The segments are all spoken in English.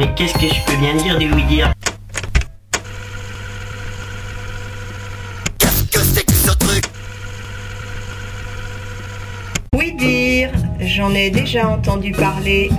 Mais qu'est-ce que je peux bien dire de lui dire Qu'est-ce que c'est que ce truc Oui dire, j'en ai déjà entendu parler.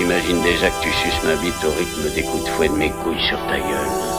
T'imagines déjà que tu suces ma bite au rythme des coups de fouet de mes couilles sur ta gueule.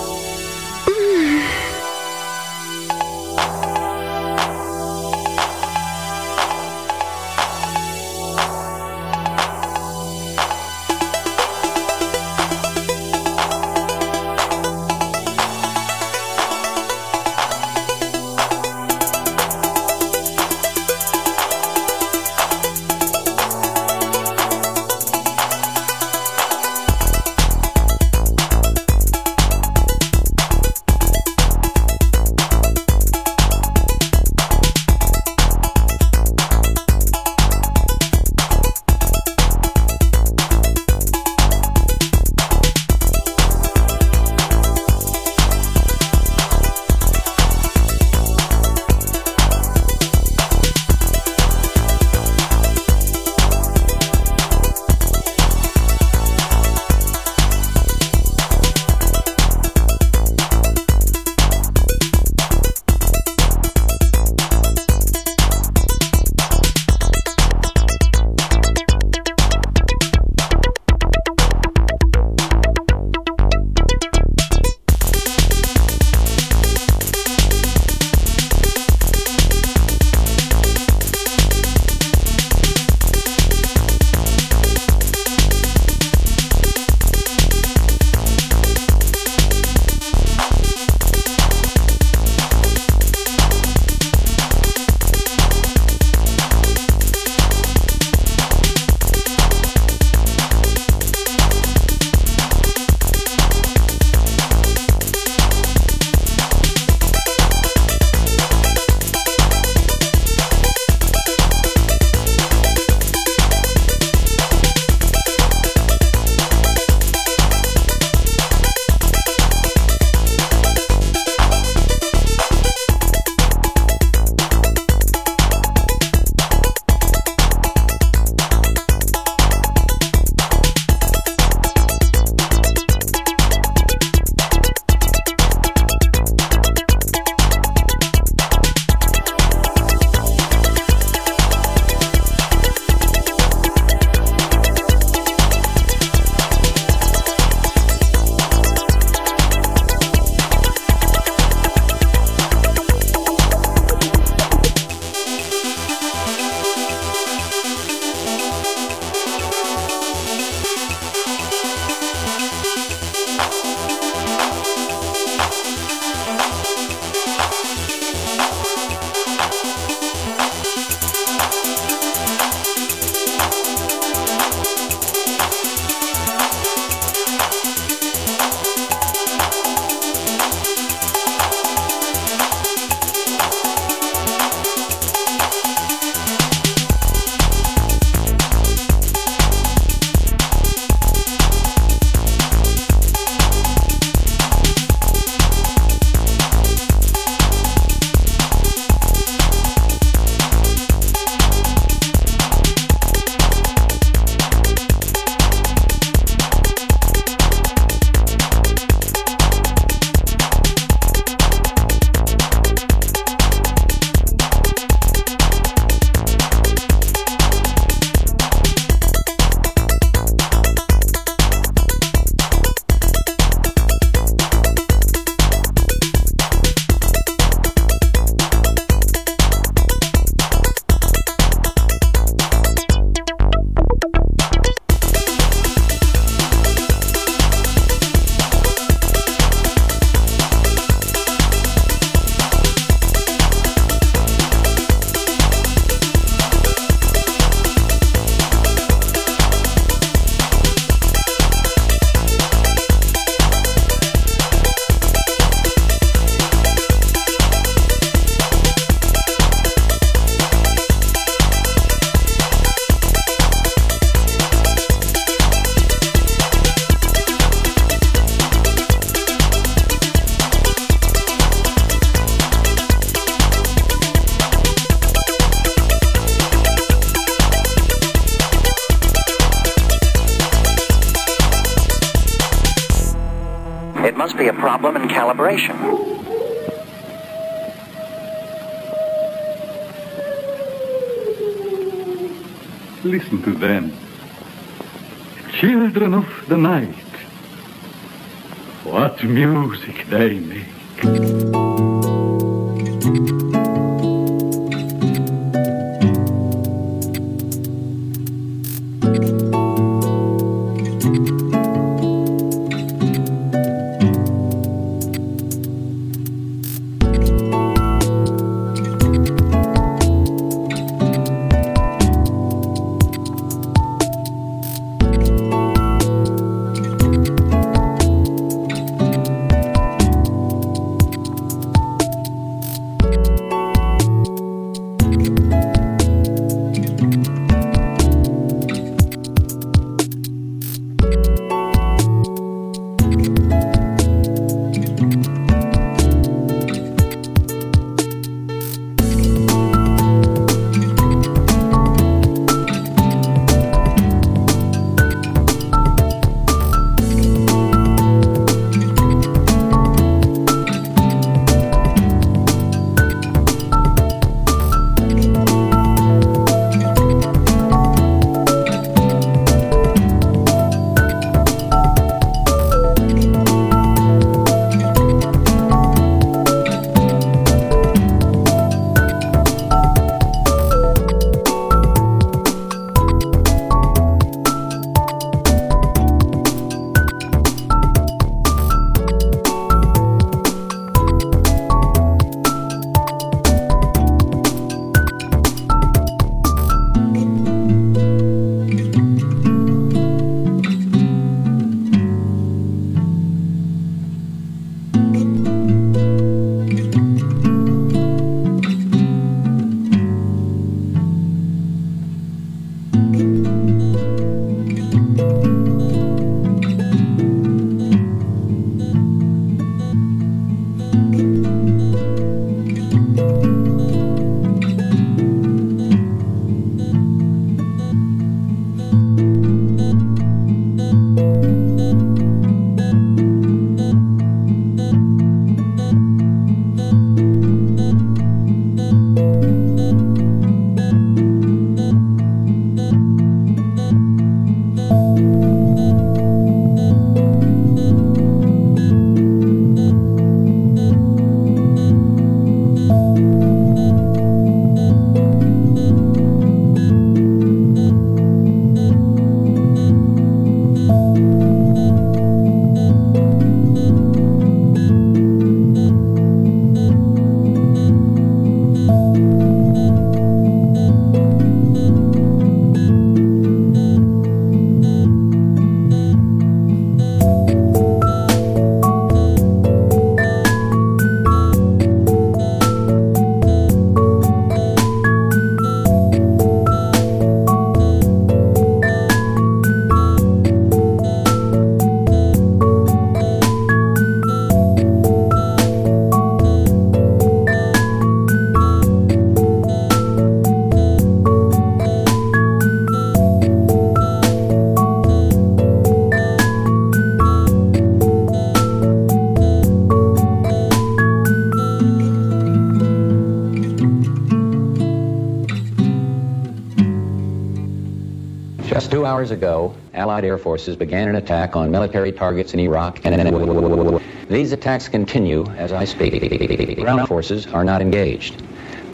Hours ago, Allied air forces began an attack on military targets in Iraq and these attacks continue as I speak. Ground forces are not engaged.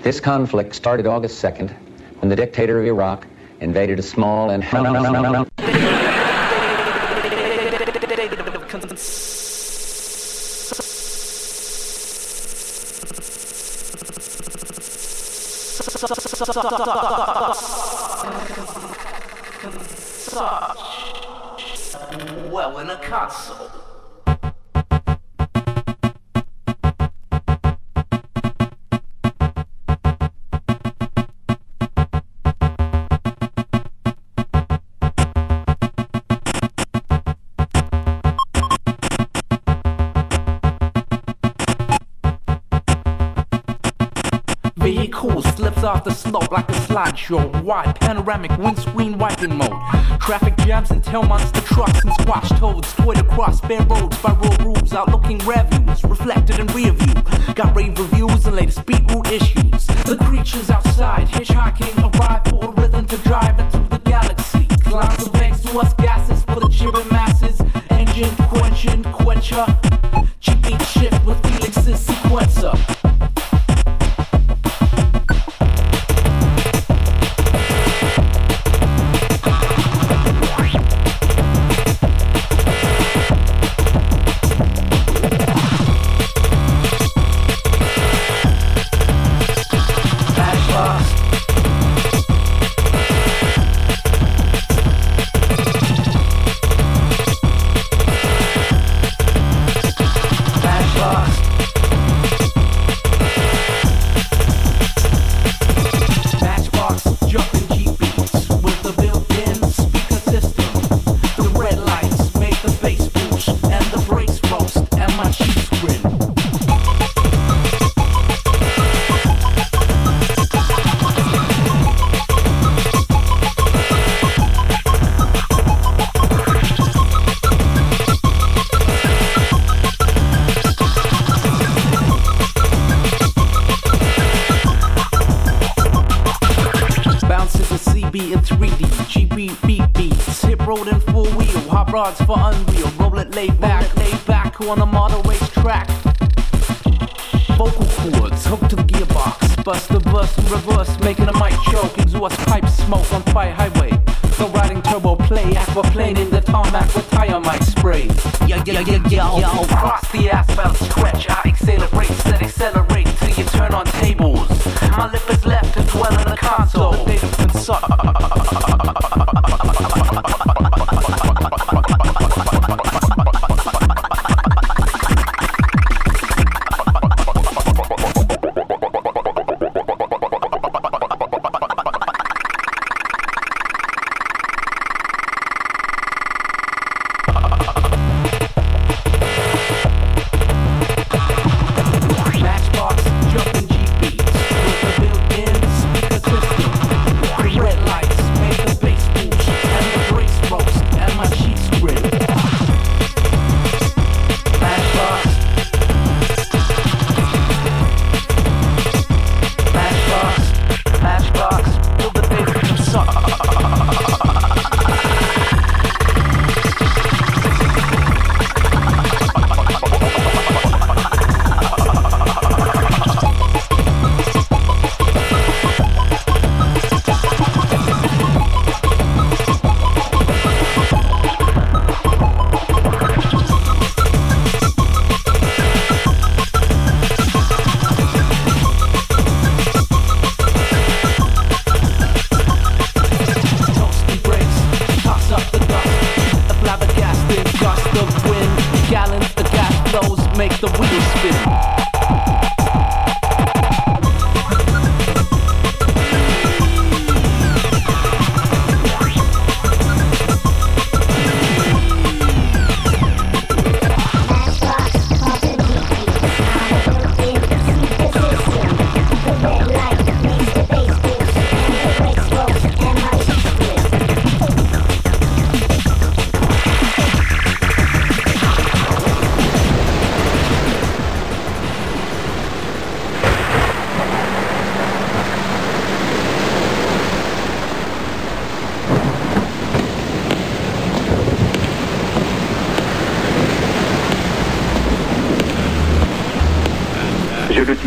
This conflict started August 2nd when the dictator of Iraq invaded a small and slips off the slope like a slideshow. Wide panoramic windscreen wiping mode. Traffic jams and tail monster trucks and squash toads. Toyed across bare roads by road roofs. Outlooking reviews reflected in rear view. Got rave reviews and latest beat route issues. The creatures outside hitchhiking arrive for a rhythm to drive into the galaxy. Clouds of eggs to us gases for the gibbon masses. Engine quenching quencher. Cheap shift with Felix's sequencer. Yo, yo, yo, yo,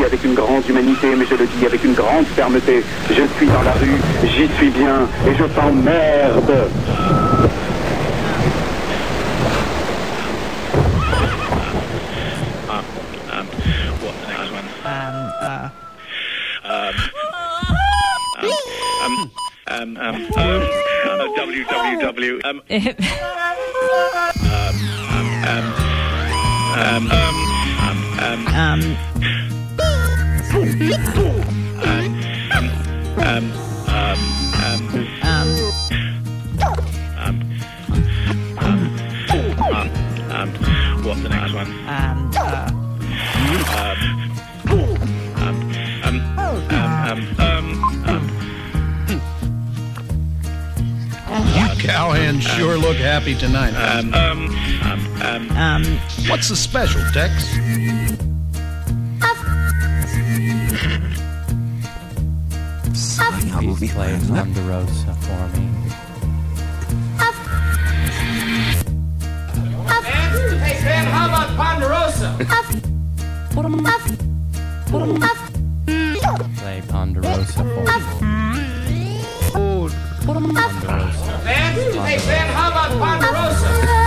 avec une grande humanité, mais je le dis avec une grande fermeté. Je suis dans la rue, j'y suis bien, et je t'emmerde. Um, You cowhands sure look happy tonight. Um, um, um, um, Um, What's the special, Tex? Please play Ponderosa for me. Hey, Ben, how about Ponderosa? Play Ponderosa for me. Ponderosa. Ben, hey, Ben, how about Ponderosa?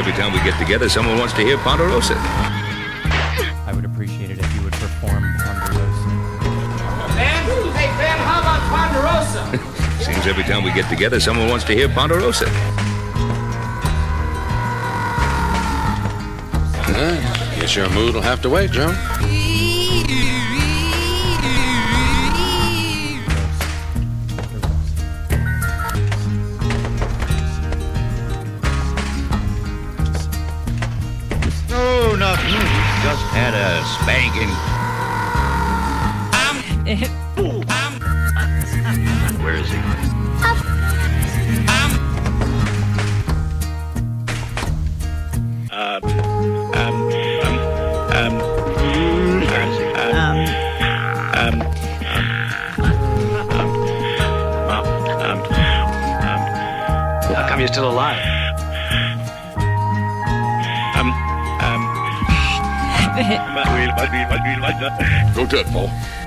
Every time we get together, someone wants to hear Ponderosa. I would appreciate it if you would perform Ponderosa. Ben, hey, Ben, how about Ponderosa? Seems every time we get together, someone wants to hear Ponderosa. Guess your mood will have to wait, Joe. Had a spanking. Go to Paul.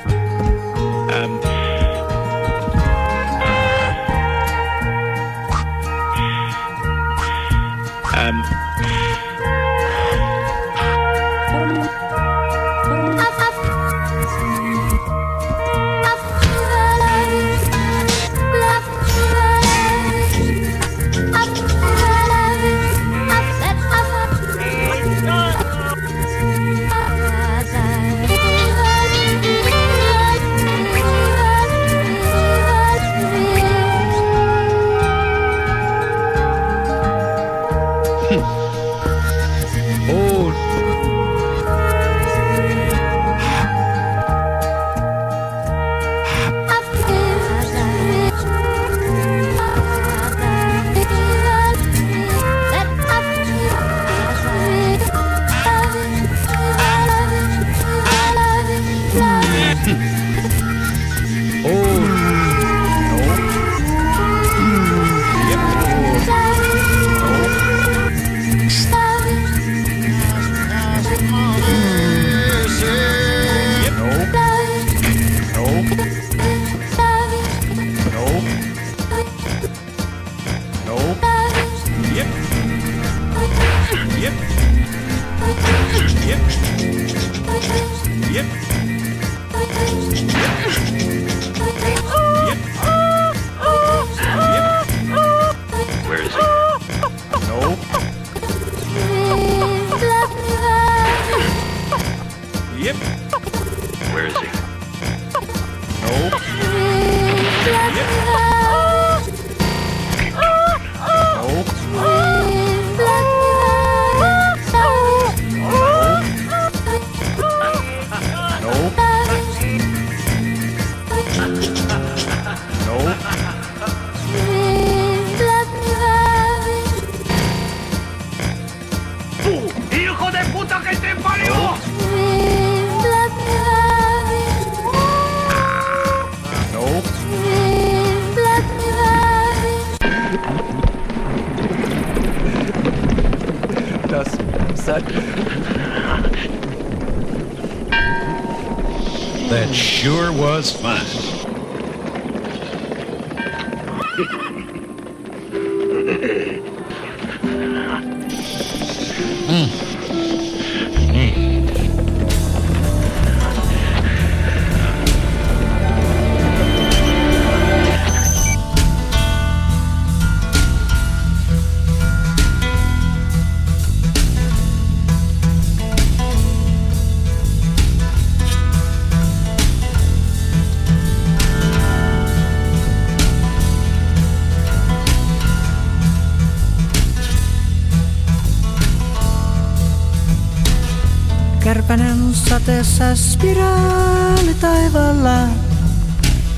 Sateessa spiraali taivalla,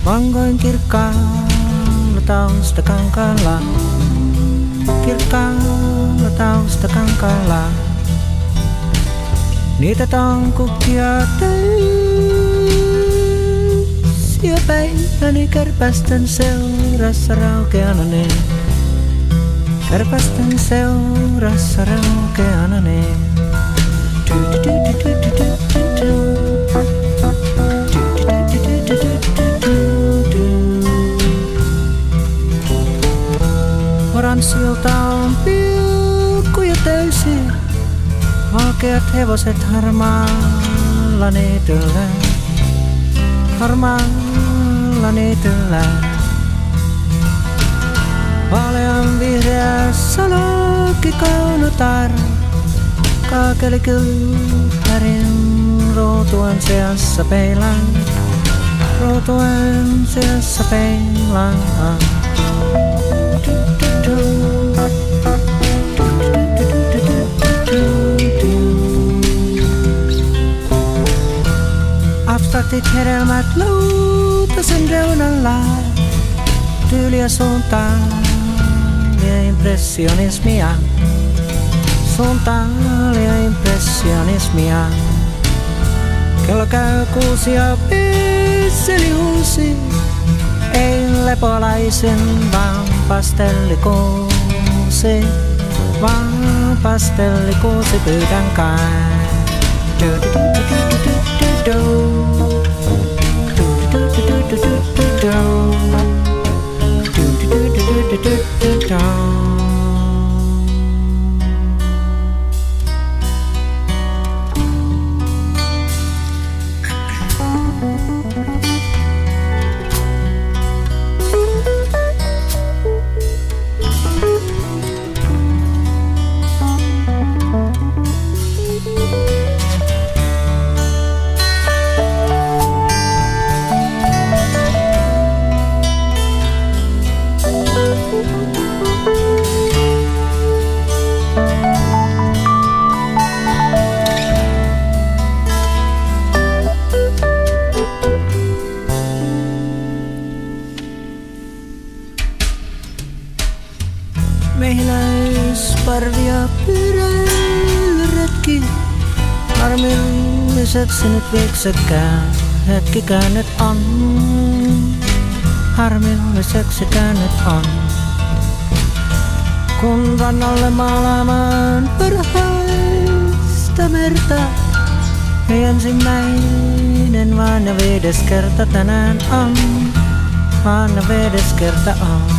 vangoin kirkkaalla taustakankaalla. Kirkkaalla taustakankaalla. Niitä tankukkia täys ja päiväni kärpästen seurassa raukeana ne. Kärpästen seurassa raukeana ne. do do do do do do do Oranssilta on pilkkuja täysi, valkeat hevoset harmaalla niityllä, harmaalla niityllä. Vaalean vihreä salokki kaunotar, kaakeli kylppärin ruutuen seassa peilan, ruutuen seassa peilan. Abstraktit hedelmät luutasen reunalla, tyyliä suuntaan ja impressionismia. Suuntaan ja impressionismia. Kello käy kuusi ja pisseli uusi. Ei lepolaisen, vaan pastel le cose, va pastel le cose per cancare. Harmilliseksi nyt vieksekään hetkikään nyt on. Harmilliseksi nyt on. Kun rannalle maalaamaan parhaista merta. Ei ensimmäinen vaan ja viides kerta tänään on. Vaan ja viides kerta on.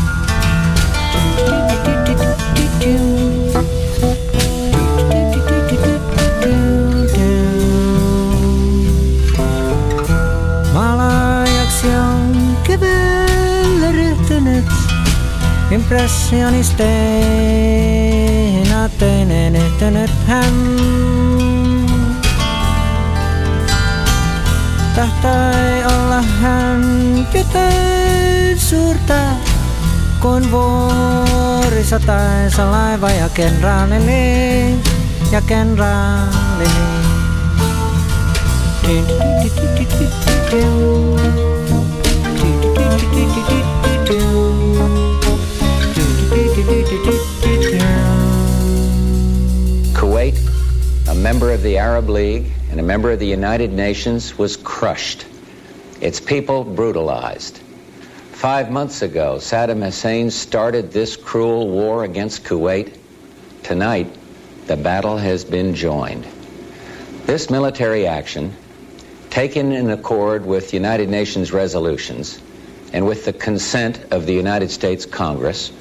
Impressionisteina teinen ehtynyt hän Tahtoi olla hän jotain suurta Kun vuori sataisa laiva ja kenraalini Ja kenraalini the United Nations, was crushed. Its people brutalized. Five months ago, Saddam Hussein started this cruel war against Kuwait. Tonight, the battle has been joined. This military action, taken in accord with United Nations resolutions and with the consent of the United States Congress,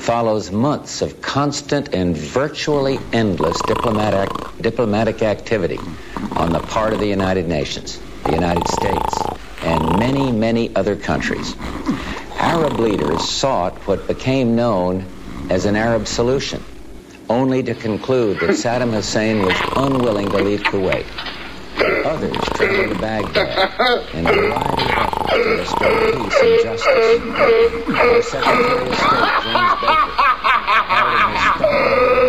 follows months of constant and virtually endless diplomatic, diplomatic activity on the part of the United Nations, the United States, and many, many other countries. Arab leaders sought what became known as an Arab solution, only to conclude that Saddam Hussein was unwilling to leave Kuwait. Others traveled to Baghdad and a variety of efforts to restore peace and justice. Our Secretary of State, James Baker, held his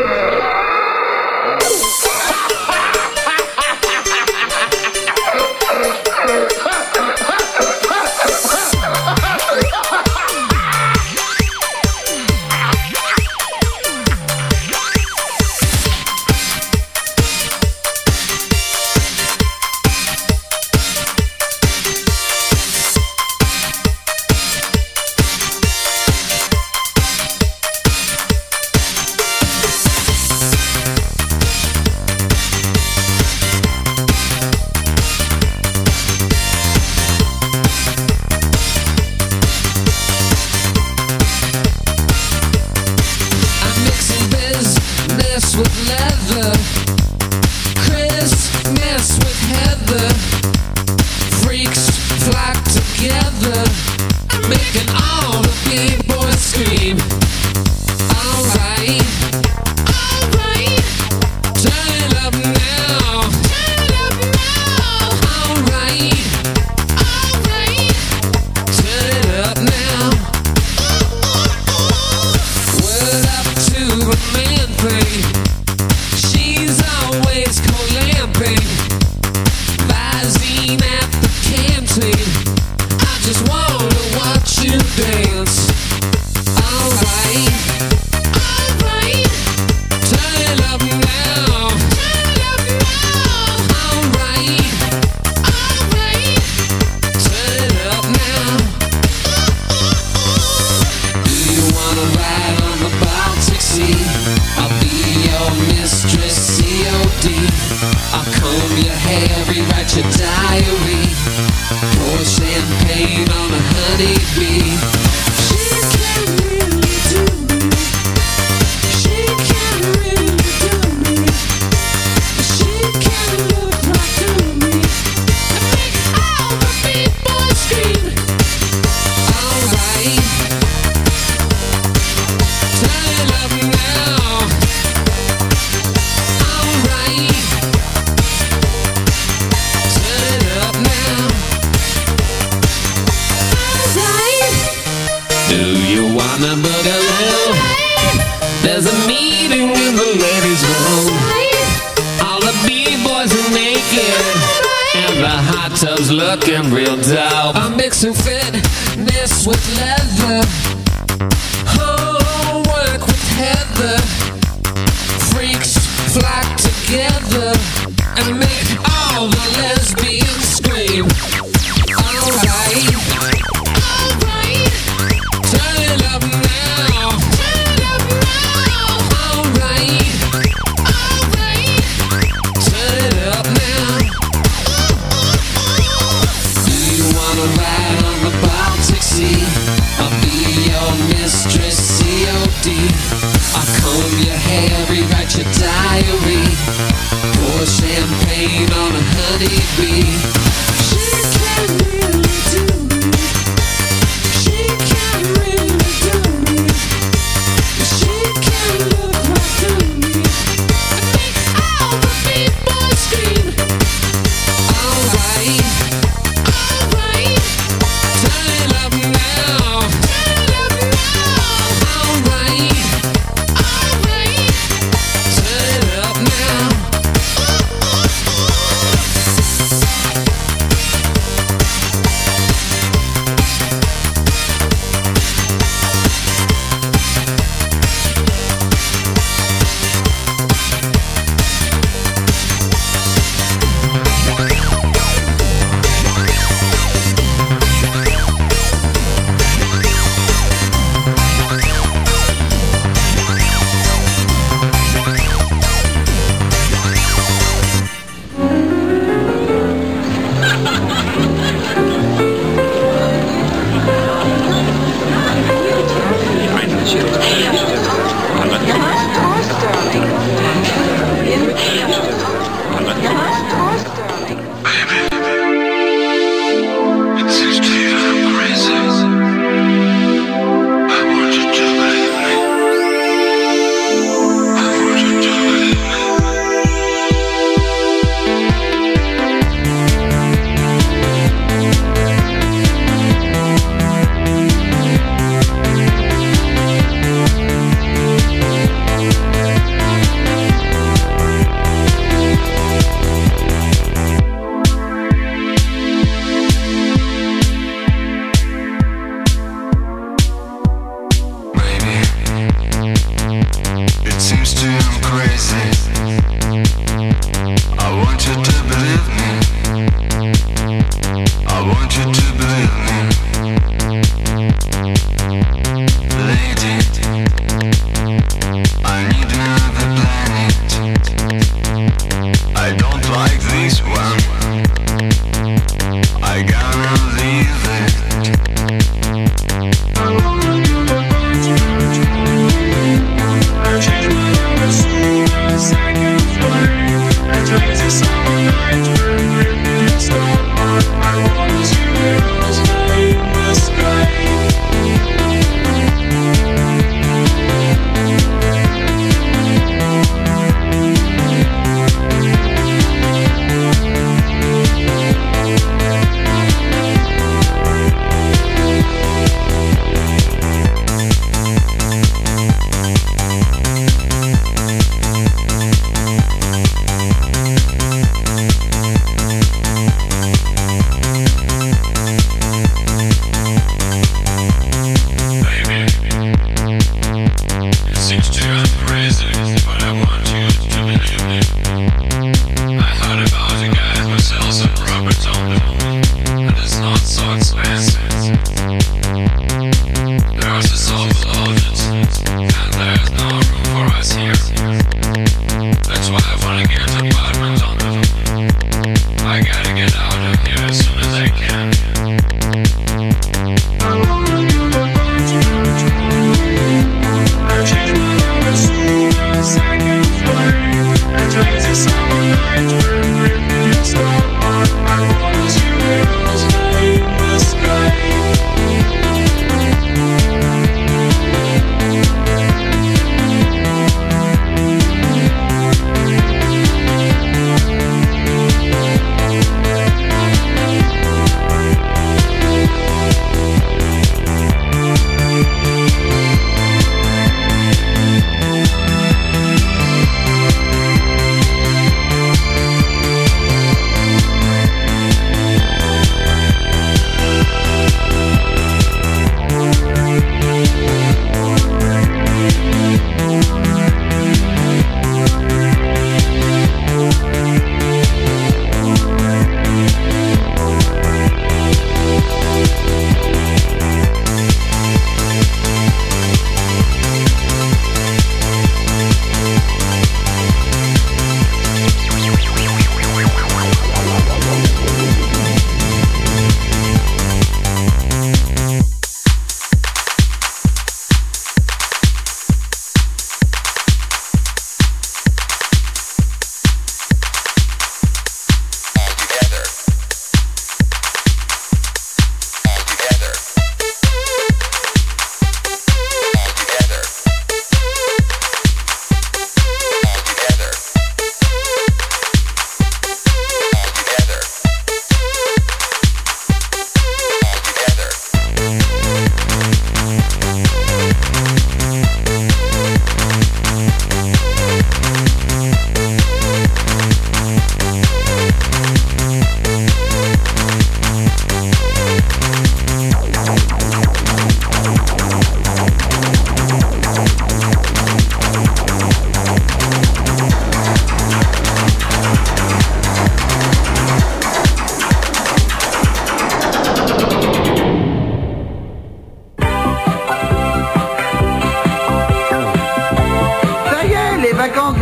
making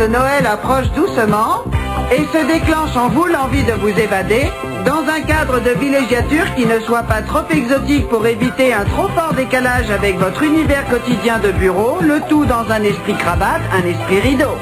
Noël approche doucement et se déclenche en vous l'envie de vous évader dans un cadre de villégiature qui ne soit pas trop exotique pour éviter un trop fort décalage avec votre univers quotidien de bureau, le tout dans un esprit cravate, un esprit rideau.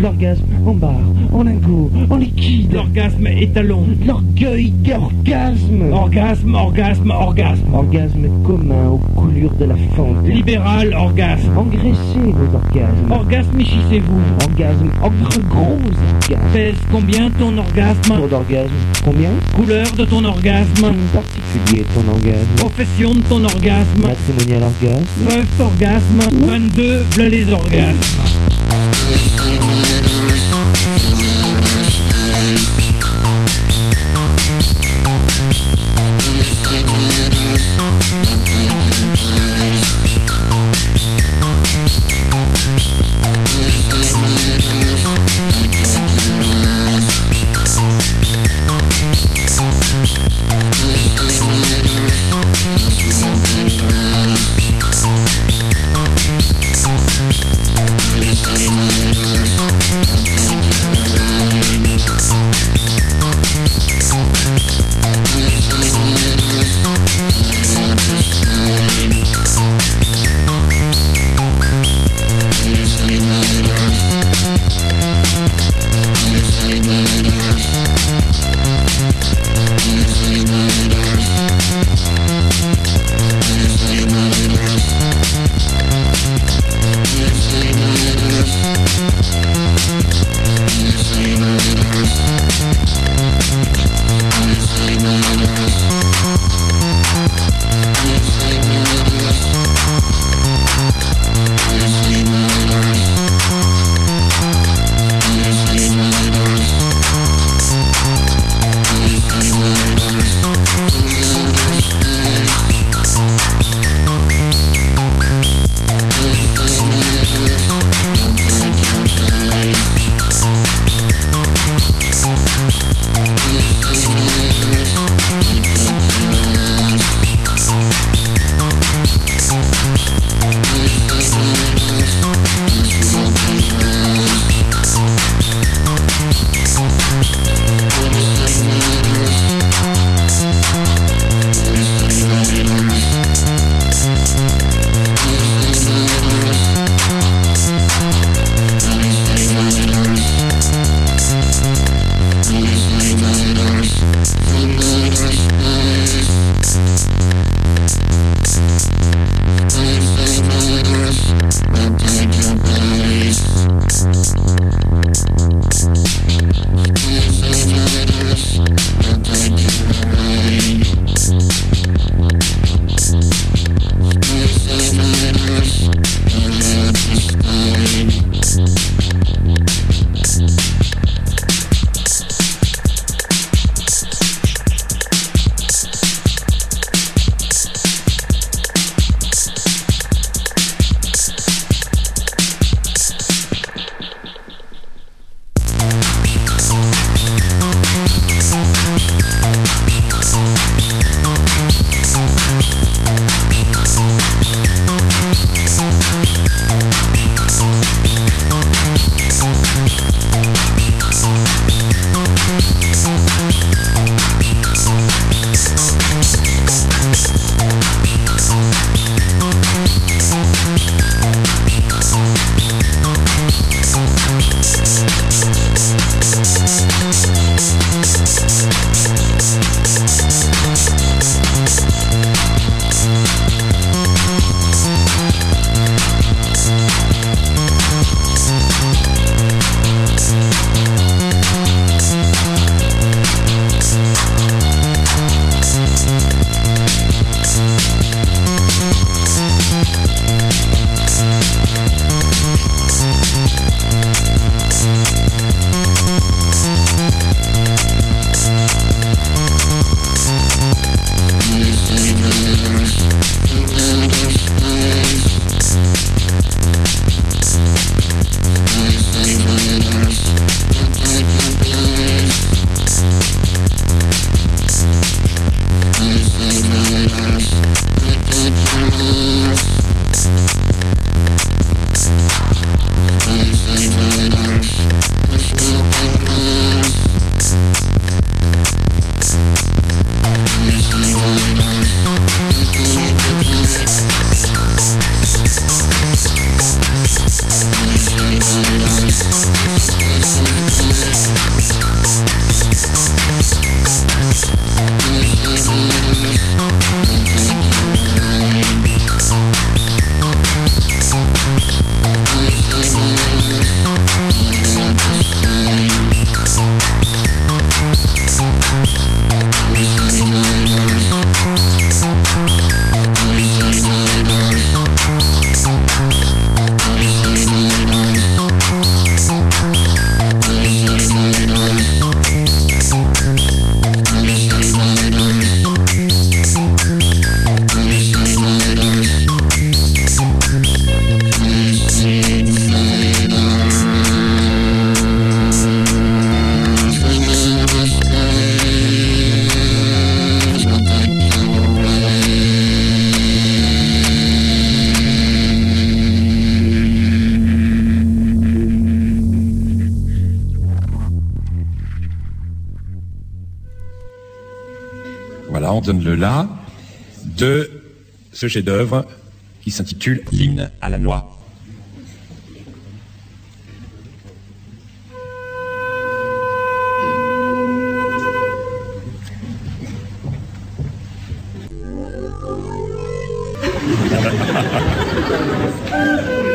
L'orgasme. En barre, en lingot, en liquide. L'orgasme étalon. L'orgueil d'orgasme. Orgasme, orgasme, orgasme. Orgasme commun aux coulures de la fente. Libéral, orgasme. Engraissez vos orgasmes. Orgasme, échissez-vous. Orgasme, entre gros orgasmes. Pèse combien ton orgasme? Tour d'orgasme. Combien? Couleur de ton orgasme. Particulier ton orgasme. Profession de ton orgasme. Matrimonial orgasme. First orgasme. 22, v'là les orgasmes. ce chef-d'œuvre qui s'intitule L'hymne à la noix.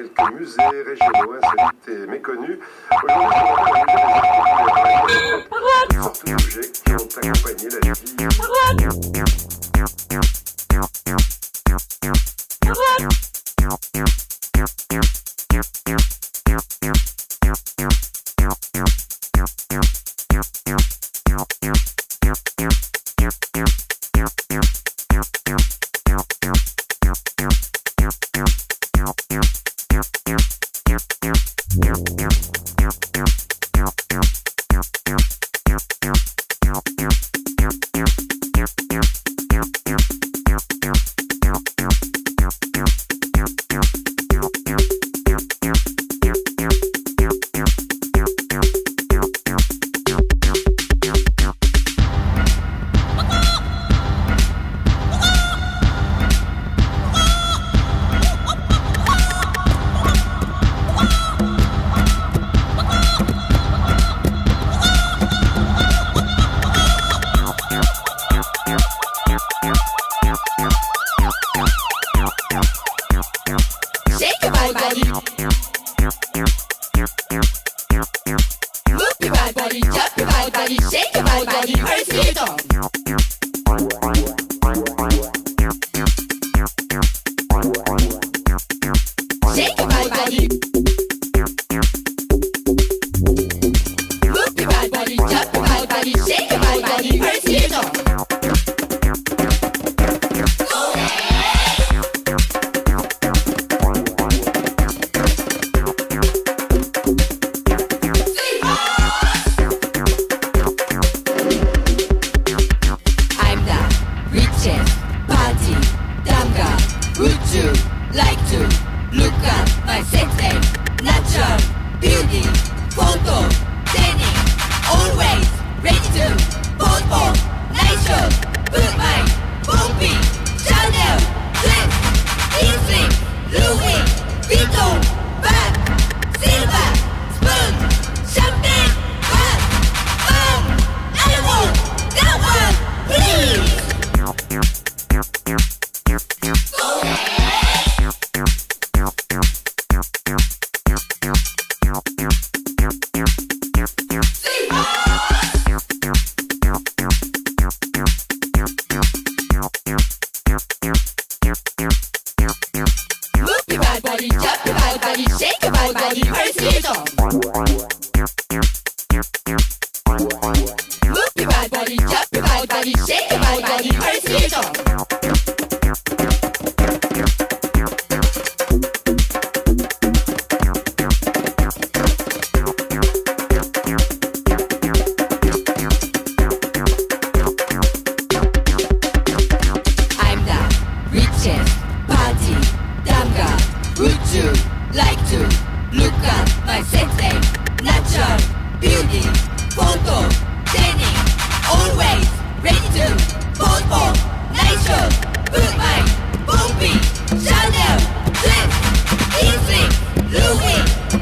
quelques musées régionaux insolites et méconnus.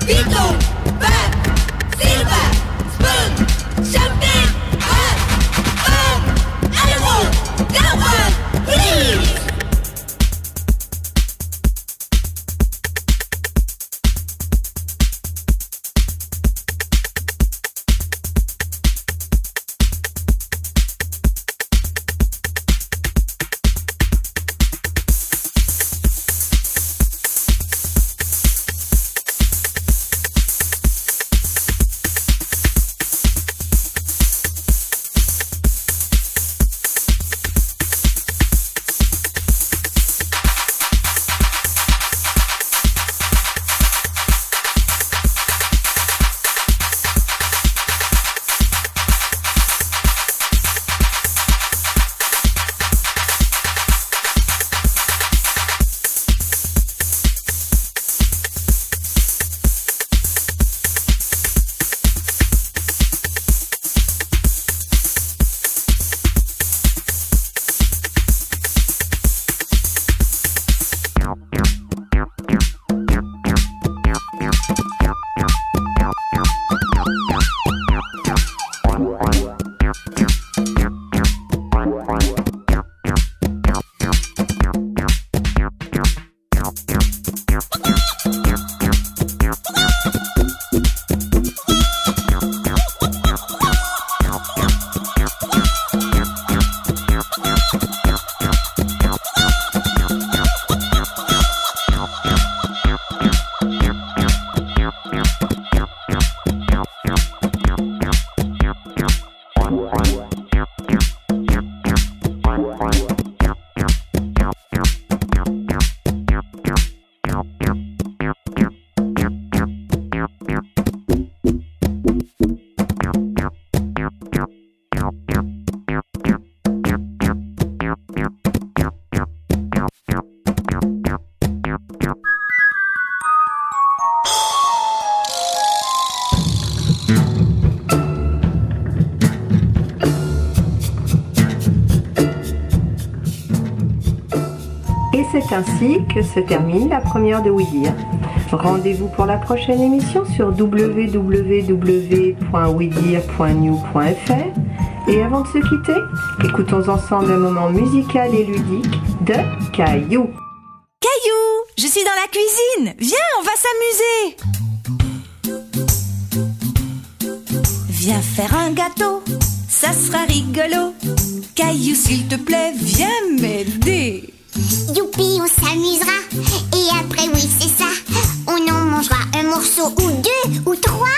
Tito. Ainsi que se termine la première de Dire. Rendez-vous pour la prochaine émission sur www.ouidire.new.fr et avant de se quitter, écoutons ensemble un moment musical et ludique de Caillou. Caillou, je suis dans la cuisine. Viens, on va s'amuser. Viens faire un gâteau, ça sera rigolo. Caillou, s'il te plaît, viens m'aider. Youpi, on s'amusera. Et après, oui, c'est ça. On en mangera un morceau ou deux ou trois.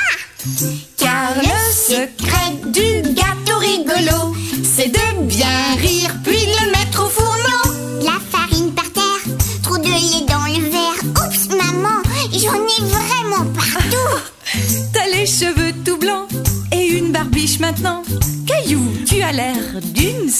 Car le secret du gâteau rigolo, c'est de bien rire puis de le mettre au fourneau. La farine par terre, trop de lait dans le verre. Oups, maman, j'en ai vraiment partout. T'as les cheveux tout blancs et une barbiche maintenant. Caillou, tu as l'air d'une.